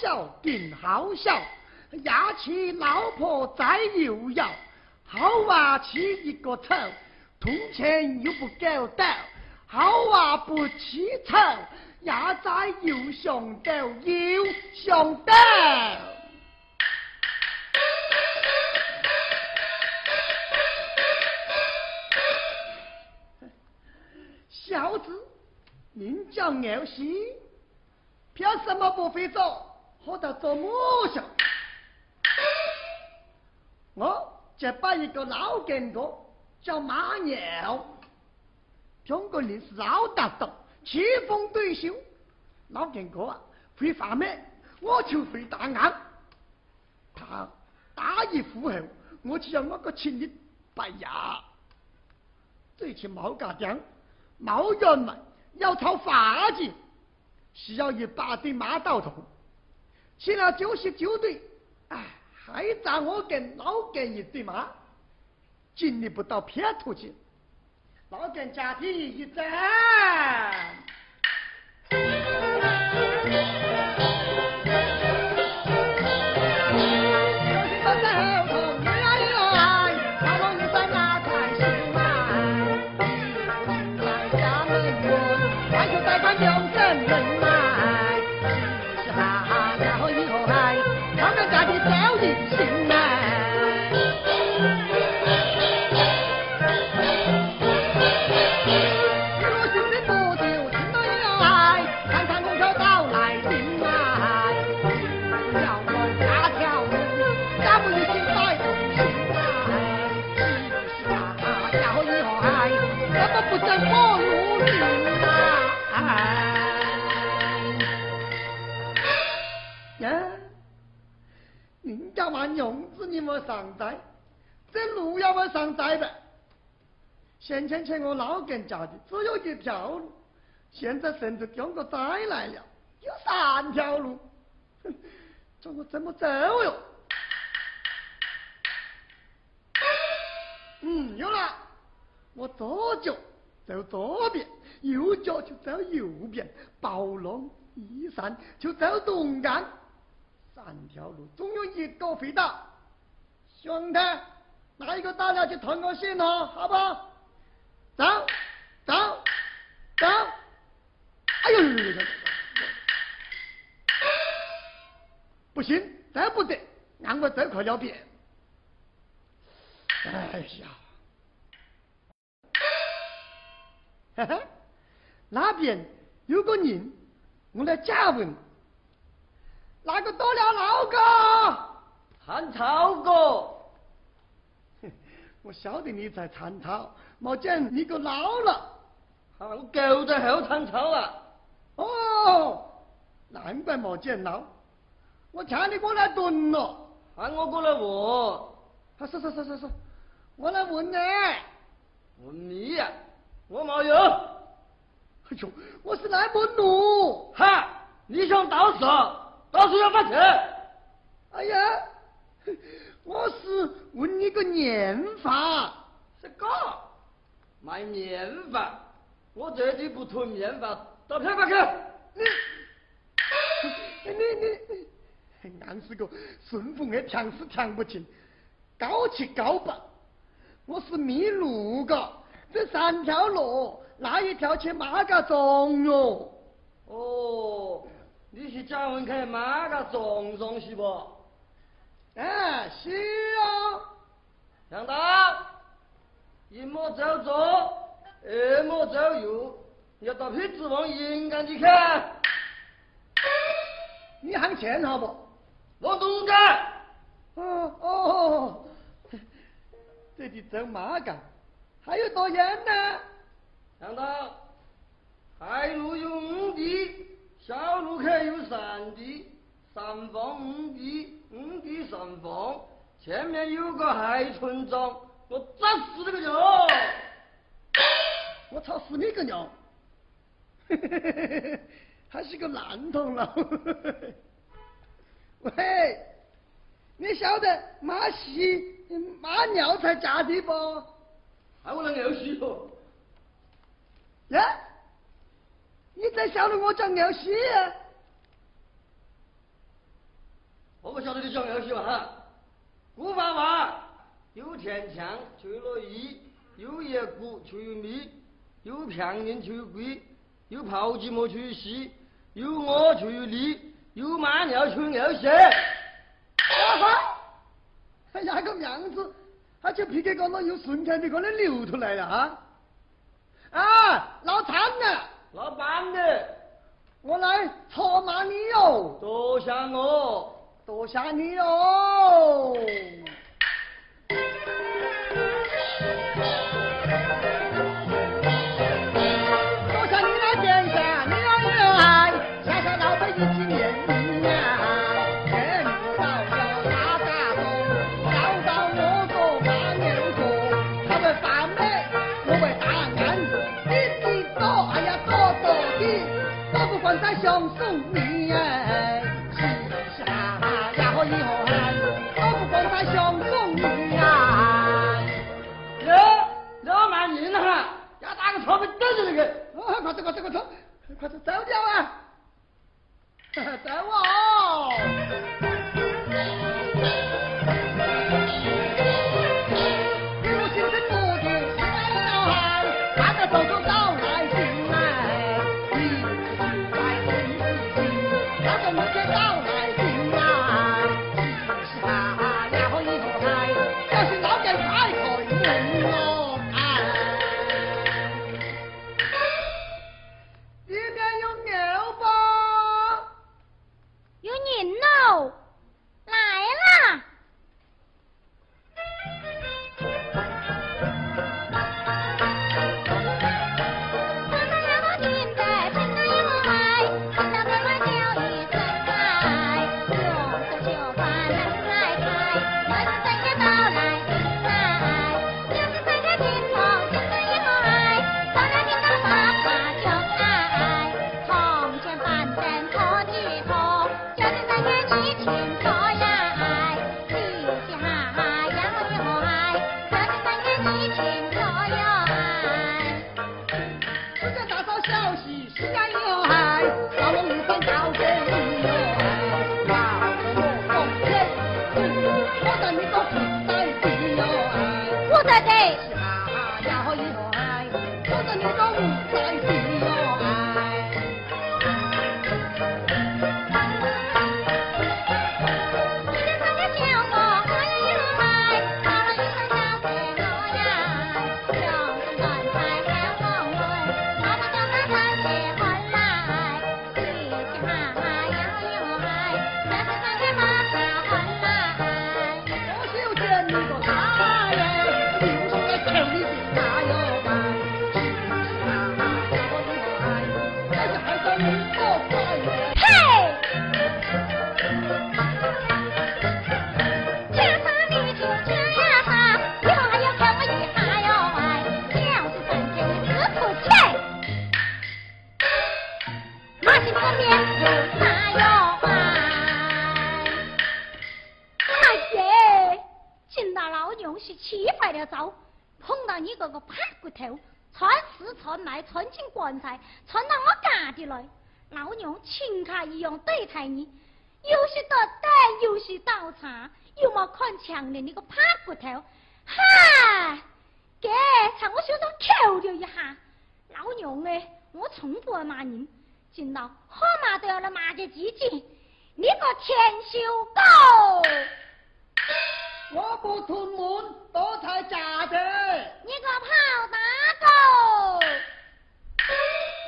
笑好笑更好笑，牙起老婆再又要，好娃起一个丑，铜钱又不够到，好娃不起丑，牙仔又上斗又上斗。小子，名叫牛西，凭什么不会做？和他做木匠？我这把一个老根哥叫马牛，中国人是老大道，棋逢对手。老根哥啊，会发妹，我就会打案。他打一副后，我就要我个请你拜牙。这去毛家店。毛员们要讨法子，需要一把的马刀头，去了九十九对，哎，还找我跟老根一对吗，经历不到偏途去，老根家庭一战。用子你莫上寨，这路要么上寨的。先前去我老根家的只有一条路，现在甚至中个灾来了，有三条路，哼，叫我怎么走哟？嗯，有了，我左脚走左边，右脚就走右边，暴龙一山就走东岸。三条路总有一个会到，兄弟，拿一个到了就通个信哦，好不好？走，走，走！哎呦，不行，这不得，按我这块要变。哎呀，哈哈，那边有个人，我来加问。哪个多了老哥？参草哥，我晓得你在探讨，没见你个老了，喊我狗在后参草啊！哦，难怪没见老，我叫你过来蹲了，喊我过来问。啊，是是是是是，我来问你。问你呀？我没有。哎呦，我是来问路。哈，你想到时？到时要发钱。哎呀，我是问你个年法，是个卖面饭，我这里不囤面饭，到票房去。你你你，硬是个顺风的，强是强不进，高起高吧。我是迷路个，这三条路，哪一条去马个中哟？哦。你是蒋文凯马个壮壮是不？哎，是啊。杨大，一莫走左，二莫走右，要到皮子往阴间去看。你喊钱好不？我东干。哦哦，这里走马岗，还有多远呢？杨大，海路有五地。小路口有三地，三房五地，五地三房，前面有个海村庄，我砸死那个鸟！我操死你个牛！还是个烂头了！喂，你晓得马戏马尿才嫁的不？还我那牛戏不？呀？你在晓得我叫牛西？秀哈，古法话有田强就有乐意，有野谷就有米，有平人就有贵，有泡寂寞就有喜，有我就有利，有马尿就有血。啊哈！哎呀，个样子，他就皮给讲到有顺天的可能流出来了啊。啊，老张啊，老板的，我来搓麻你哟，多谢我。多谢你哦。个草莓等着那个。啊，快走快走快走，快走走掉啊！走啊！对待你，有些得蛋，又是倒茶，又没看强的你个胖骨头，嗨，给朝我手上扣了一下，老娘哎，我从不会骂人，见到喝骂都要来骂个几句，你个天修狗！我不出门，多才假的，你个跑大狗！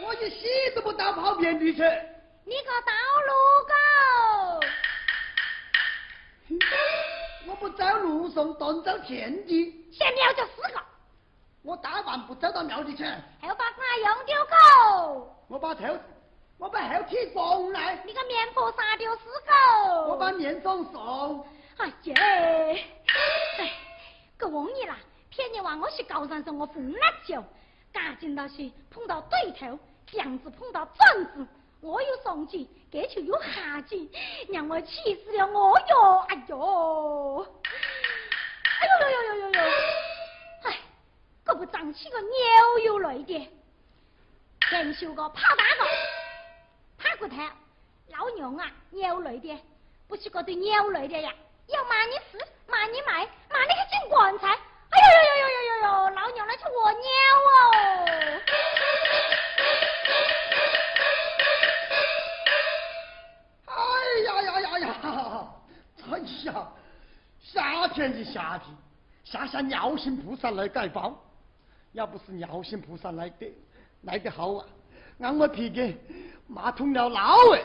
我一洗都不到跑偏地去。你个道路狗！我不走路送，端走田地。先苗就四个，我大半不走到庙里去，还要把啥用丢狗？我把头，我把后蹄放来，你个面婆杀丢死狗！我把面送送。哎呀，哎，个王爷啦，骗你话我是高山上我是辣椒，赶紧到是碰到对头，样子碰到正子，我有上级，这就有下级，让我气死了我哟！哎呦，哎呦呦呦呦呦呦！哎，这不长起个鸟又来的，人修个跑大个，怕骨头，老娘啊，鸟来的，不是个对鸟来的呀。要骂你死，骂你卖，骂你去进棺材。哎呦呦呦呦呦呦呦，老娘那去卧尿哦！哎呀，夏天的夏天，下下尿性菩萨来改包，要不是尿性菩萨来的来得好啊，俺我皮给骂通了脑哎！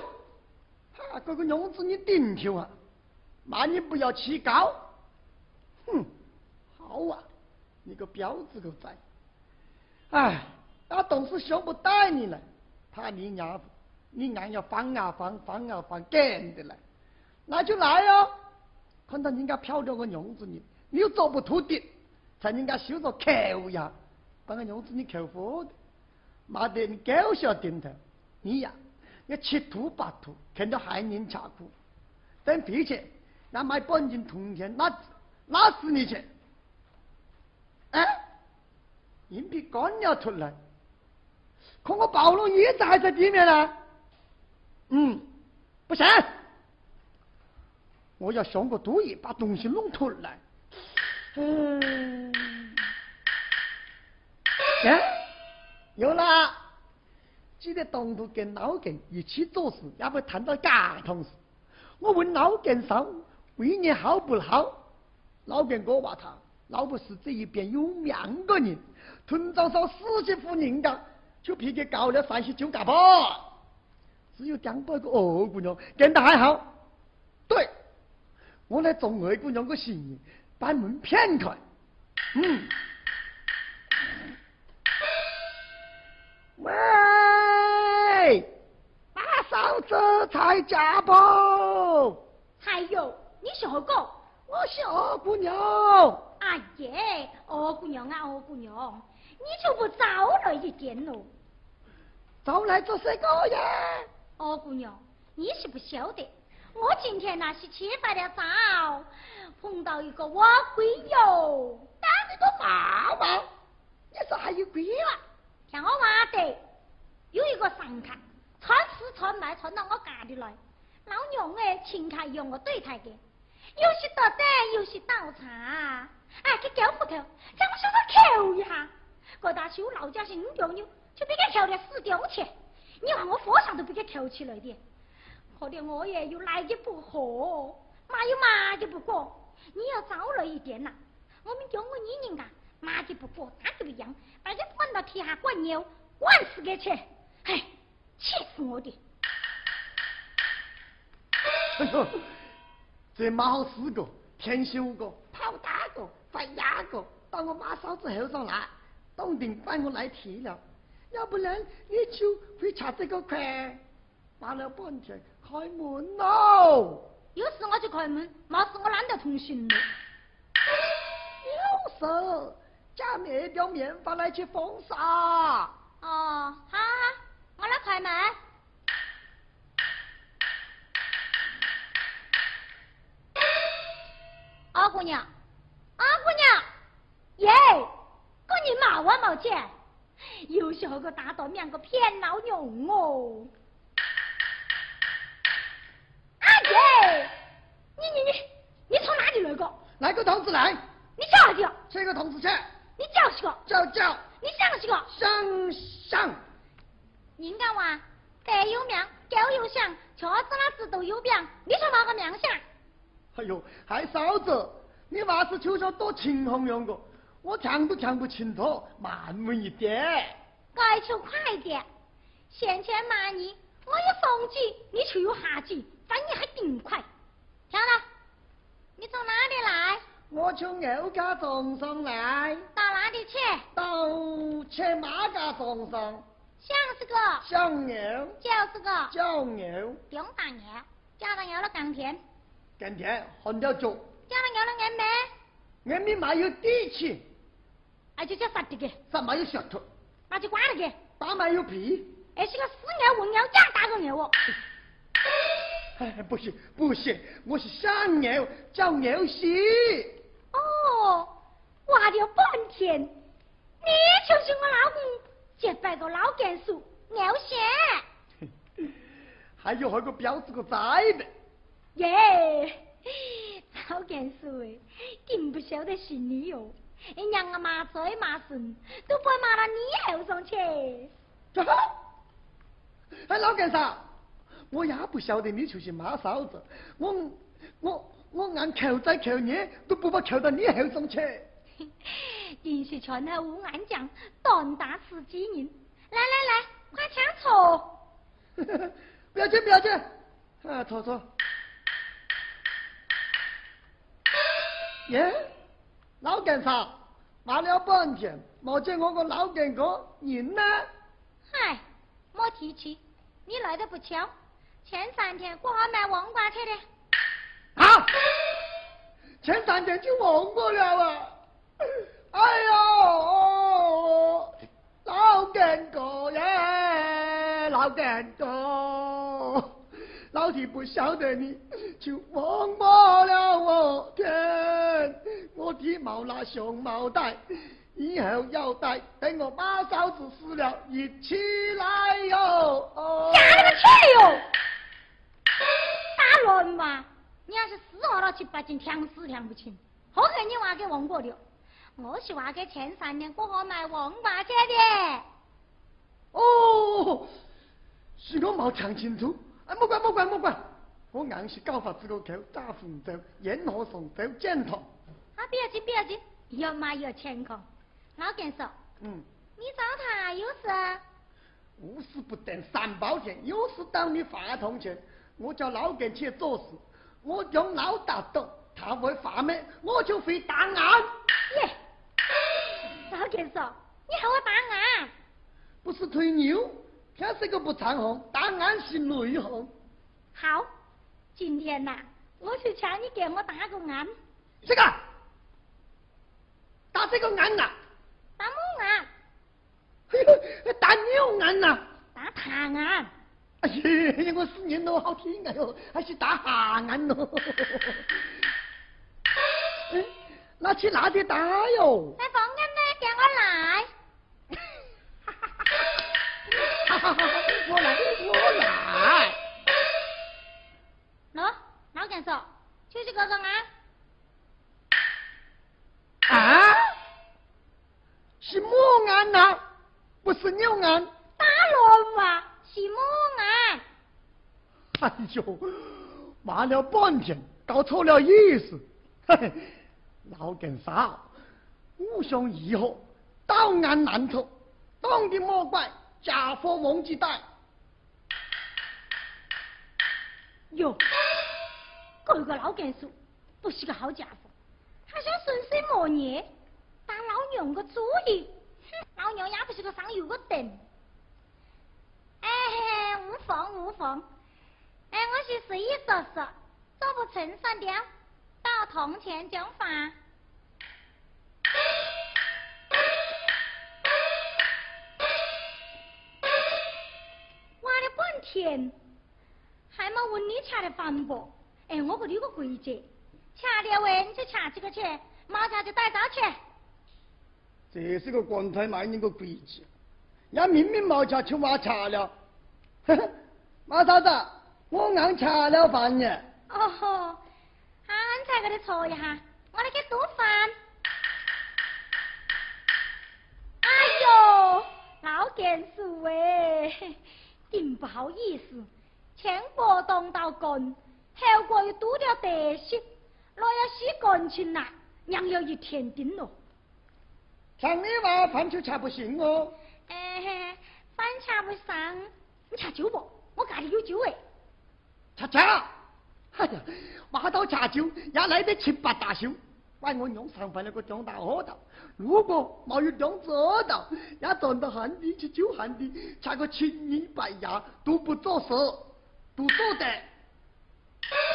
啊，这个娘子你顶头啊，骂你不要气高，哼，好啊，你个婊子个崽！哎，那董事兄不带你了，怕你娘。你硬要放啊放，放啊放，干的来，那就来哟！看到人家漂亮个娘子你，你又做不吐的，在人家羞着口呀，把个娘子你口火的，妈的你搞笑点头，你呀要七吐八吐，看到害人吃苦，等回去那买半斤铜钱，那那死你去！哎，硬币干了出来，可我暴露叶子还在地面呢。嗯，不行，我要想个主意把东西弄出来。嗯，哎，有了，记得当初跟老根一起做事，也不谈到家同事。我问老根上，为你好不好？老根哥话他，老不是这一边有两个人，村长少十几户人家，就比给搞了三十九家吧。只有两百个二姑娘跟得还好，对，我来做二姑娘个心意，把门骗开。嗯，喂，大嫂子才家不？还有，你是何个？我是二姑娘。哎耶，二姑娘啊，二姑娘，你就不早来一点喽？早来做什个呀？二姑娘，你是不晓得，我今天那是去拜了早，碰到一个我闺哟，打你个妈妈！你说还有闺娃？像我妈的，有一个上客，穿丝穿卖穿到我家里来，老娘哎，请他用我对他的，有些倒蛋，有些倒茶，哎，去狗不扣，让我手上扣一下，个大修老家是五丢牛，就给他扣了四丢钱。你看我佛像都不给扣起来的，可怜我也有来的不和，妈有妈的不过，你要早来一点呐。我们中国女人啊，妈的不过，大的不一样，把你关到天下关牛，关死个去！哎，气死我的！哎呦，这毛四个，天修个，跑大个，翻压个，到我妈嫂子后上来，冻定把我来提了。要不然你就会查这个款，打了半天开门喽。有事我就开门，没事我懒得通讯了。有事，加灭掉棉花来去封杀。哦，好，我来开门。二姑娘，二姑娘，耶，跟你骂我没见？又是何个大道面个骗老娘哦！阿姐，你你你，你从哪里来个？来个同志来？你叫啥子？谁个同志去？你叫是个？叫叫。你想是个？想想。人家话得有命，狗有响，车子那子都有病，你说哪个命响？哎呦，还嫂子，你娃是就像多情红样个？我讲都讲不清楚，慢慢一点。该求快点。先前骂你，我有风急，你却有下急，反应还顶快。听了，你从哪里来？我从牛家庄上来。到哪里去？到去马家庄上。像是个。像牛。就是个。叫牛。两大牛，加了牛了耕田。耕田，换掉猪。加了牛了安咩？安咩没有底气。那就叫杀的个，杀没有舌头？那就关了个，大没有皮。哎是个死牛问牛假大个牛哦。哎，不行不行，我是想牛叫牛屎。哦，挖了半天，你就是我老公结拜个老干叔牛线。还有那个婊子个崽的。耶，老干叔哎，真不晓得是你哟！哎，娘啊骂嘴骂孙，都不会骂到你后上去。哎，老干啥？我也不晓得你就是骂嫂子，我我我按扣仔扣你，都不把扣到你后上去。定是全后无暗将，胆大是几人。来来来，快枪戳！不要紧不要紧，啊，戳戳。耶，老干啥？骂了半天，没见我个老干哥人呢？嗨，莫提起，你来的不巧，前三天我还买黄瓜去的。啊！前三天就忘过了啊！哎呦，老干哥耶，老干哥，老弟不晓得你就忘过了我天，我的毛拿熊毛带，以后要带，等我马嫂子死了一起来哟。加你个去哟！打乱嘛！你要是死活了七八斤，强死听不清，好看你娃给忘过了。我是话给前三年过后买王八去的。哦，是我没听清楚。哎，莫管莫管莫管，我硬是搞法子个口，打风走，烟火送走剪头。啊，不要紧不要紧，要嘛有钱空。老干说，嗯，你找他有事？无事不等三宝殿，有事到你话筒去。我叫老根去做事，我用老大懂，他会发霉，我就会打案。耶！老根说，你还会打案？不是吹牛，他这个不长红，打案是内行。好，今天呐，我就请你给我打个案。这个，打这个案呐？打么案？嘿呦，答牛案呐？答塔案。哎呀，我思念喽，好听哎哟，还是打下案喽。嗯，拿起那的打哟。来 房间呢，给我来。哈哈哈！我来，我来。喏，老干说，就是这个案。啊？是么案呐？不是牛案。打乱嘛，是么案？哎呦，骂了半天，搞错了意思。嘿嘿，老干啥？武兄义和，刀案难脱，当的莫怪，家伙忘记带。哟，这个老根叔不是个好家伙，还想顺水磨捏，打老娘个主意。哼，老娘也不是个上油个灯。哎，无妨无妨。哎，我是随意说说，做不成算掉，到铜钱讲法。挖了半天，还没问你吃的饭不？哎，我给你个规矩，吃了喂你就吃几个钱，没吃就带走去。这是个光彩卖人个规矩，人明明没吃去挖茶了。呵呵，马嫂子，我硬吃了饭呢。哦吼，俺才给你搓一下，我来给做饭。哎呦，老干叔哎，真不好意思，前过动到棍，后果又堵了得息，若要洗感情呐，娘要一天定了。像你话饭就吃不行哦。哎，饭吃不上，你吃酒不？我家里有酒哎。吃吃，哎呀，话到吃酒也来得七八大宿，怪我用上饭那个张大河道，如果没有张这道，也转到汉地去酒汉地，吃个青衣白牙都不做事，都做得。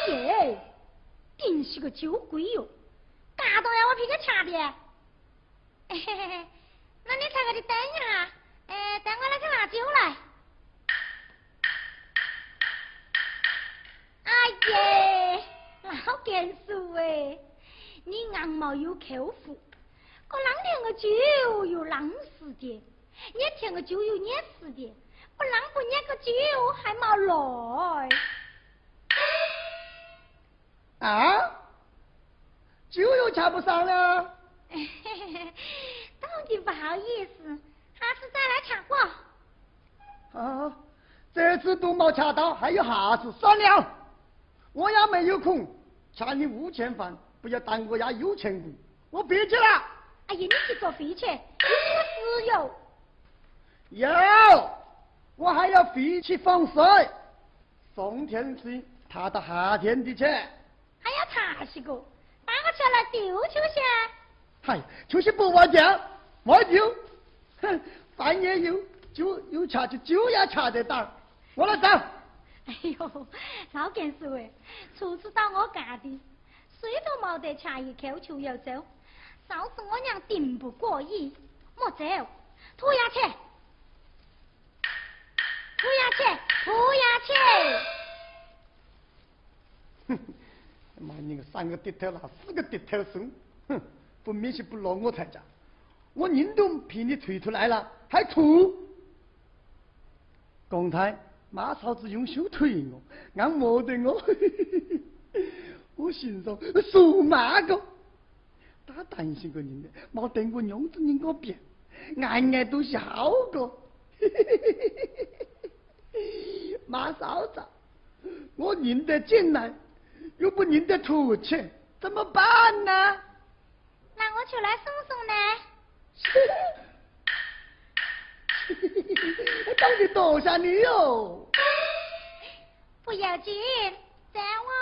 耶，定是个酒鬼哟！嘎都要我皮个吃的。嘿嘿嘿，那你在这里等一下，哎，等我来去拿酒来。哎耶，老干叔哎，你硬毛有口福，个啷天个酒有啷死的，捏天个酒有捏死的，我啷不捏个酒还没来。啊？酒又瞧不上了。嘿嘿嘿，到底不好意思，下次再来抢过。啊，这次都没恰到，还有下次，算了，我也没有空，欠你五千饭，不要耽误呀有钱工，我别去了。哎呀，你去做飞去，你这个石油。有，我还要回去放水，冬天水踏到夏天的去。还要擦些个，打个起来丢球噻。嗨，就是不忘掉，忘丢，哼，半夜有，酒有吃就酒也吃得到，我来走。哎呦，老干事喂，厨子到我干的，水都冇得吃一口就要走，嫂子我娘顶不过意，莫走，拖下去，拖下去，拖下去。哼，妈你个三个低头拉，四个低头送，哼。不明是不落我才家，我宁都凭你推出来了，还吐！刚才马嫂子用手推我，按摩得我，我心说说嘛个，他担心个人呢，没等我娘子人个变，挨挨都笑个，马嫂子，我认得进来，又不认得出去，怎么办呢？那我就来送送呢。到底多少你哟？不要紧，在我。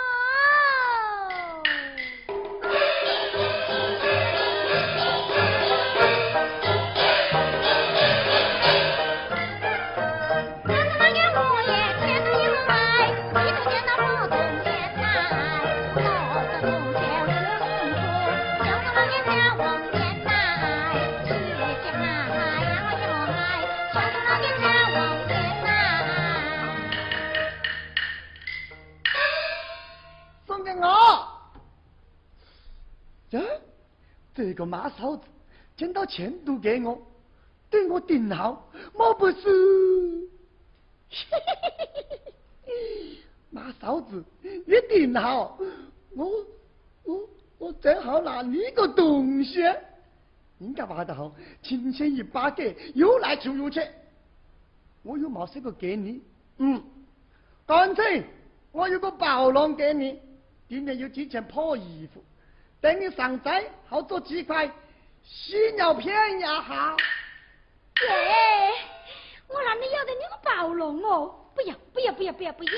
这个马嫂子捡到钱都给我，对我顶好，莫不是？马嫂子，你顶好，我我我正好拿你个东西，应该挖得好，轻轻一把给，有来就有去，我又没说过给你，嗯，干脆我有个包囊给你，里面有几件破衣服。等你上山，好做几块洗尿片呀哈！耶，我哪里要得你个暴龙哦！不要不要不要不要不要！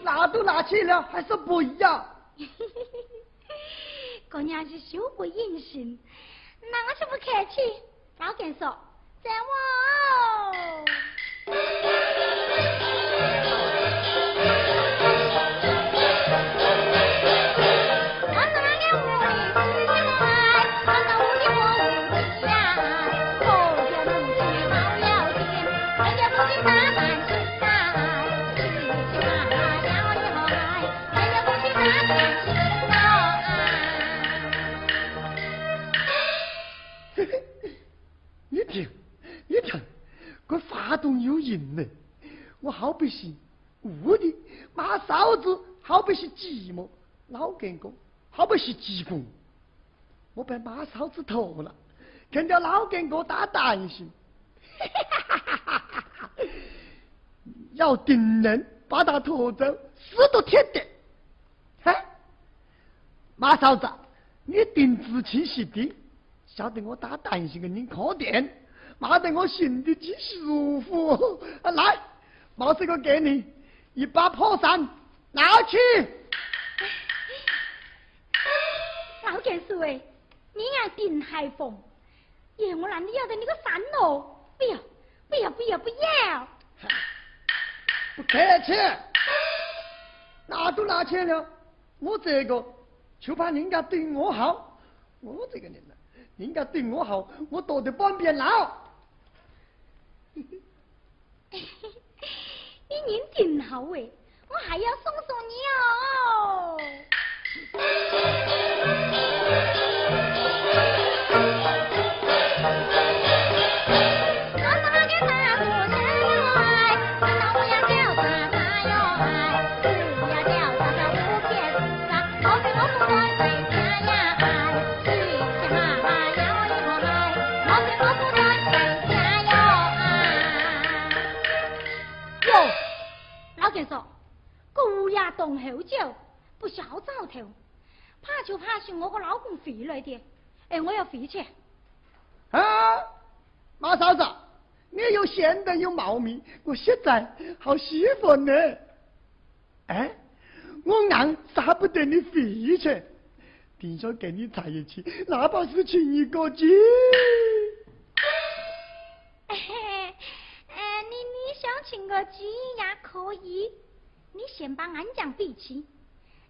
拿都拿去了，还是不要？姑娘是修不隐形，那我就不客气。老干说，在我。子好比是寂寞，老干哥好不是寂寞，我被马嫂子拖了，跟着老干哥打担心，要定人把他拖走，死都铁的。哼，马嫂子，你定仔细些的，晓得我打担心给你可点。骂得我心里极舒服。来，毛这个给你一把破伞，拿去。老干事喂，你爱定海风，爷我哪里要的那个山哦？不要，不要，不要，不要！不客气，拿都拿去了，我这个就怕人家对我好，我这个人呢，人家对我好，我躲得半边牢。你人真好哎，我还要送送你哦。孝早头，怕就怕是我个老公回来的，哎，我要回去。啊，马嫂子，你又显得有茂密，我现在好喜欢呢。哎，我硬舍不得你回去，定说跟你在一起，哪怕是亲一个鸡。哎，你你想请个鸡也可以，你先把安酱备齐，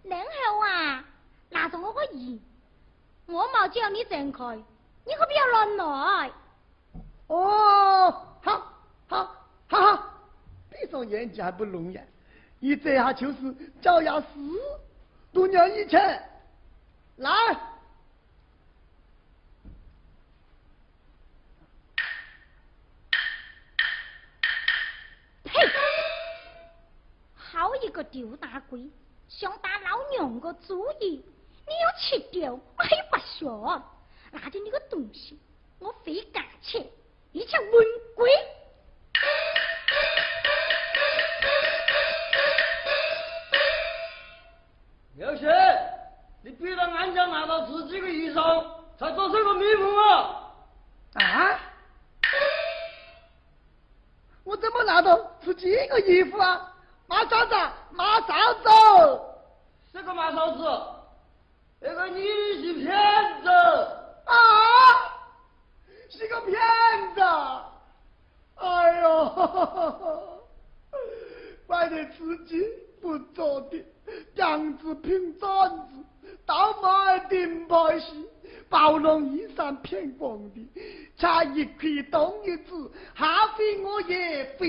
然后啊，拿着我个意，我冇叫你睁开，你可不要乱来。哦，好，好，好好，闭上眼睛还不聋呀？你这下就是脚丫死，多尿一千，来。呸！好一个丢大龟，想打老娘个主意，你要吃掉，我还不说，拿着你个东西，我非干切，一切问归。刘雪，你必让俺家拿到自己的衣裳，才做这个蜜蜂啊！啊？我怎么拿到自己个衣服啊？马嫂子，马嫂子，这个马嫂子，那个你是骗子啊！是个骗子！哎呦，怪得自己不做的。样子拼簪子，倒卖顶牌戏，包容衣裳骗光的，差一块东一子，下回我也会